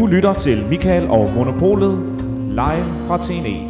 Du lytter til Michael og Monopolet live fra TNE.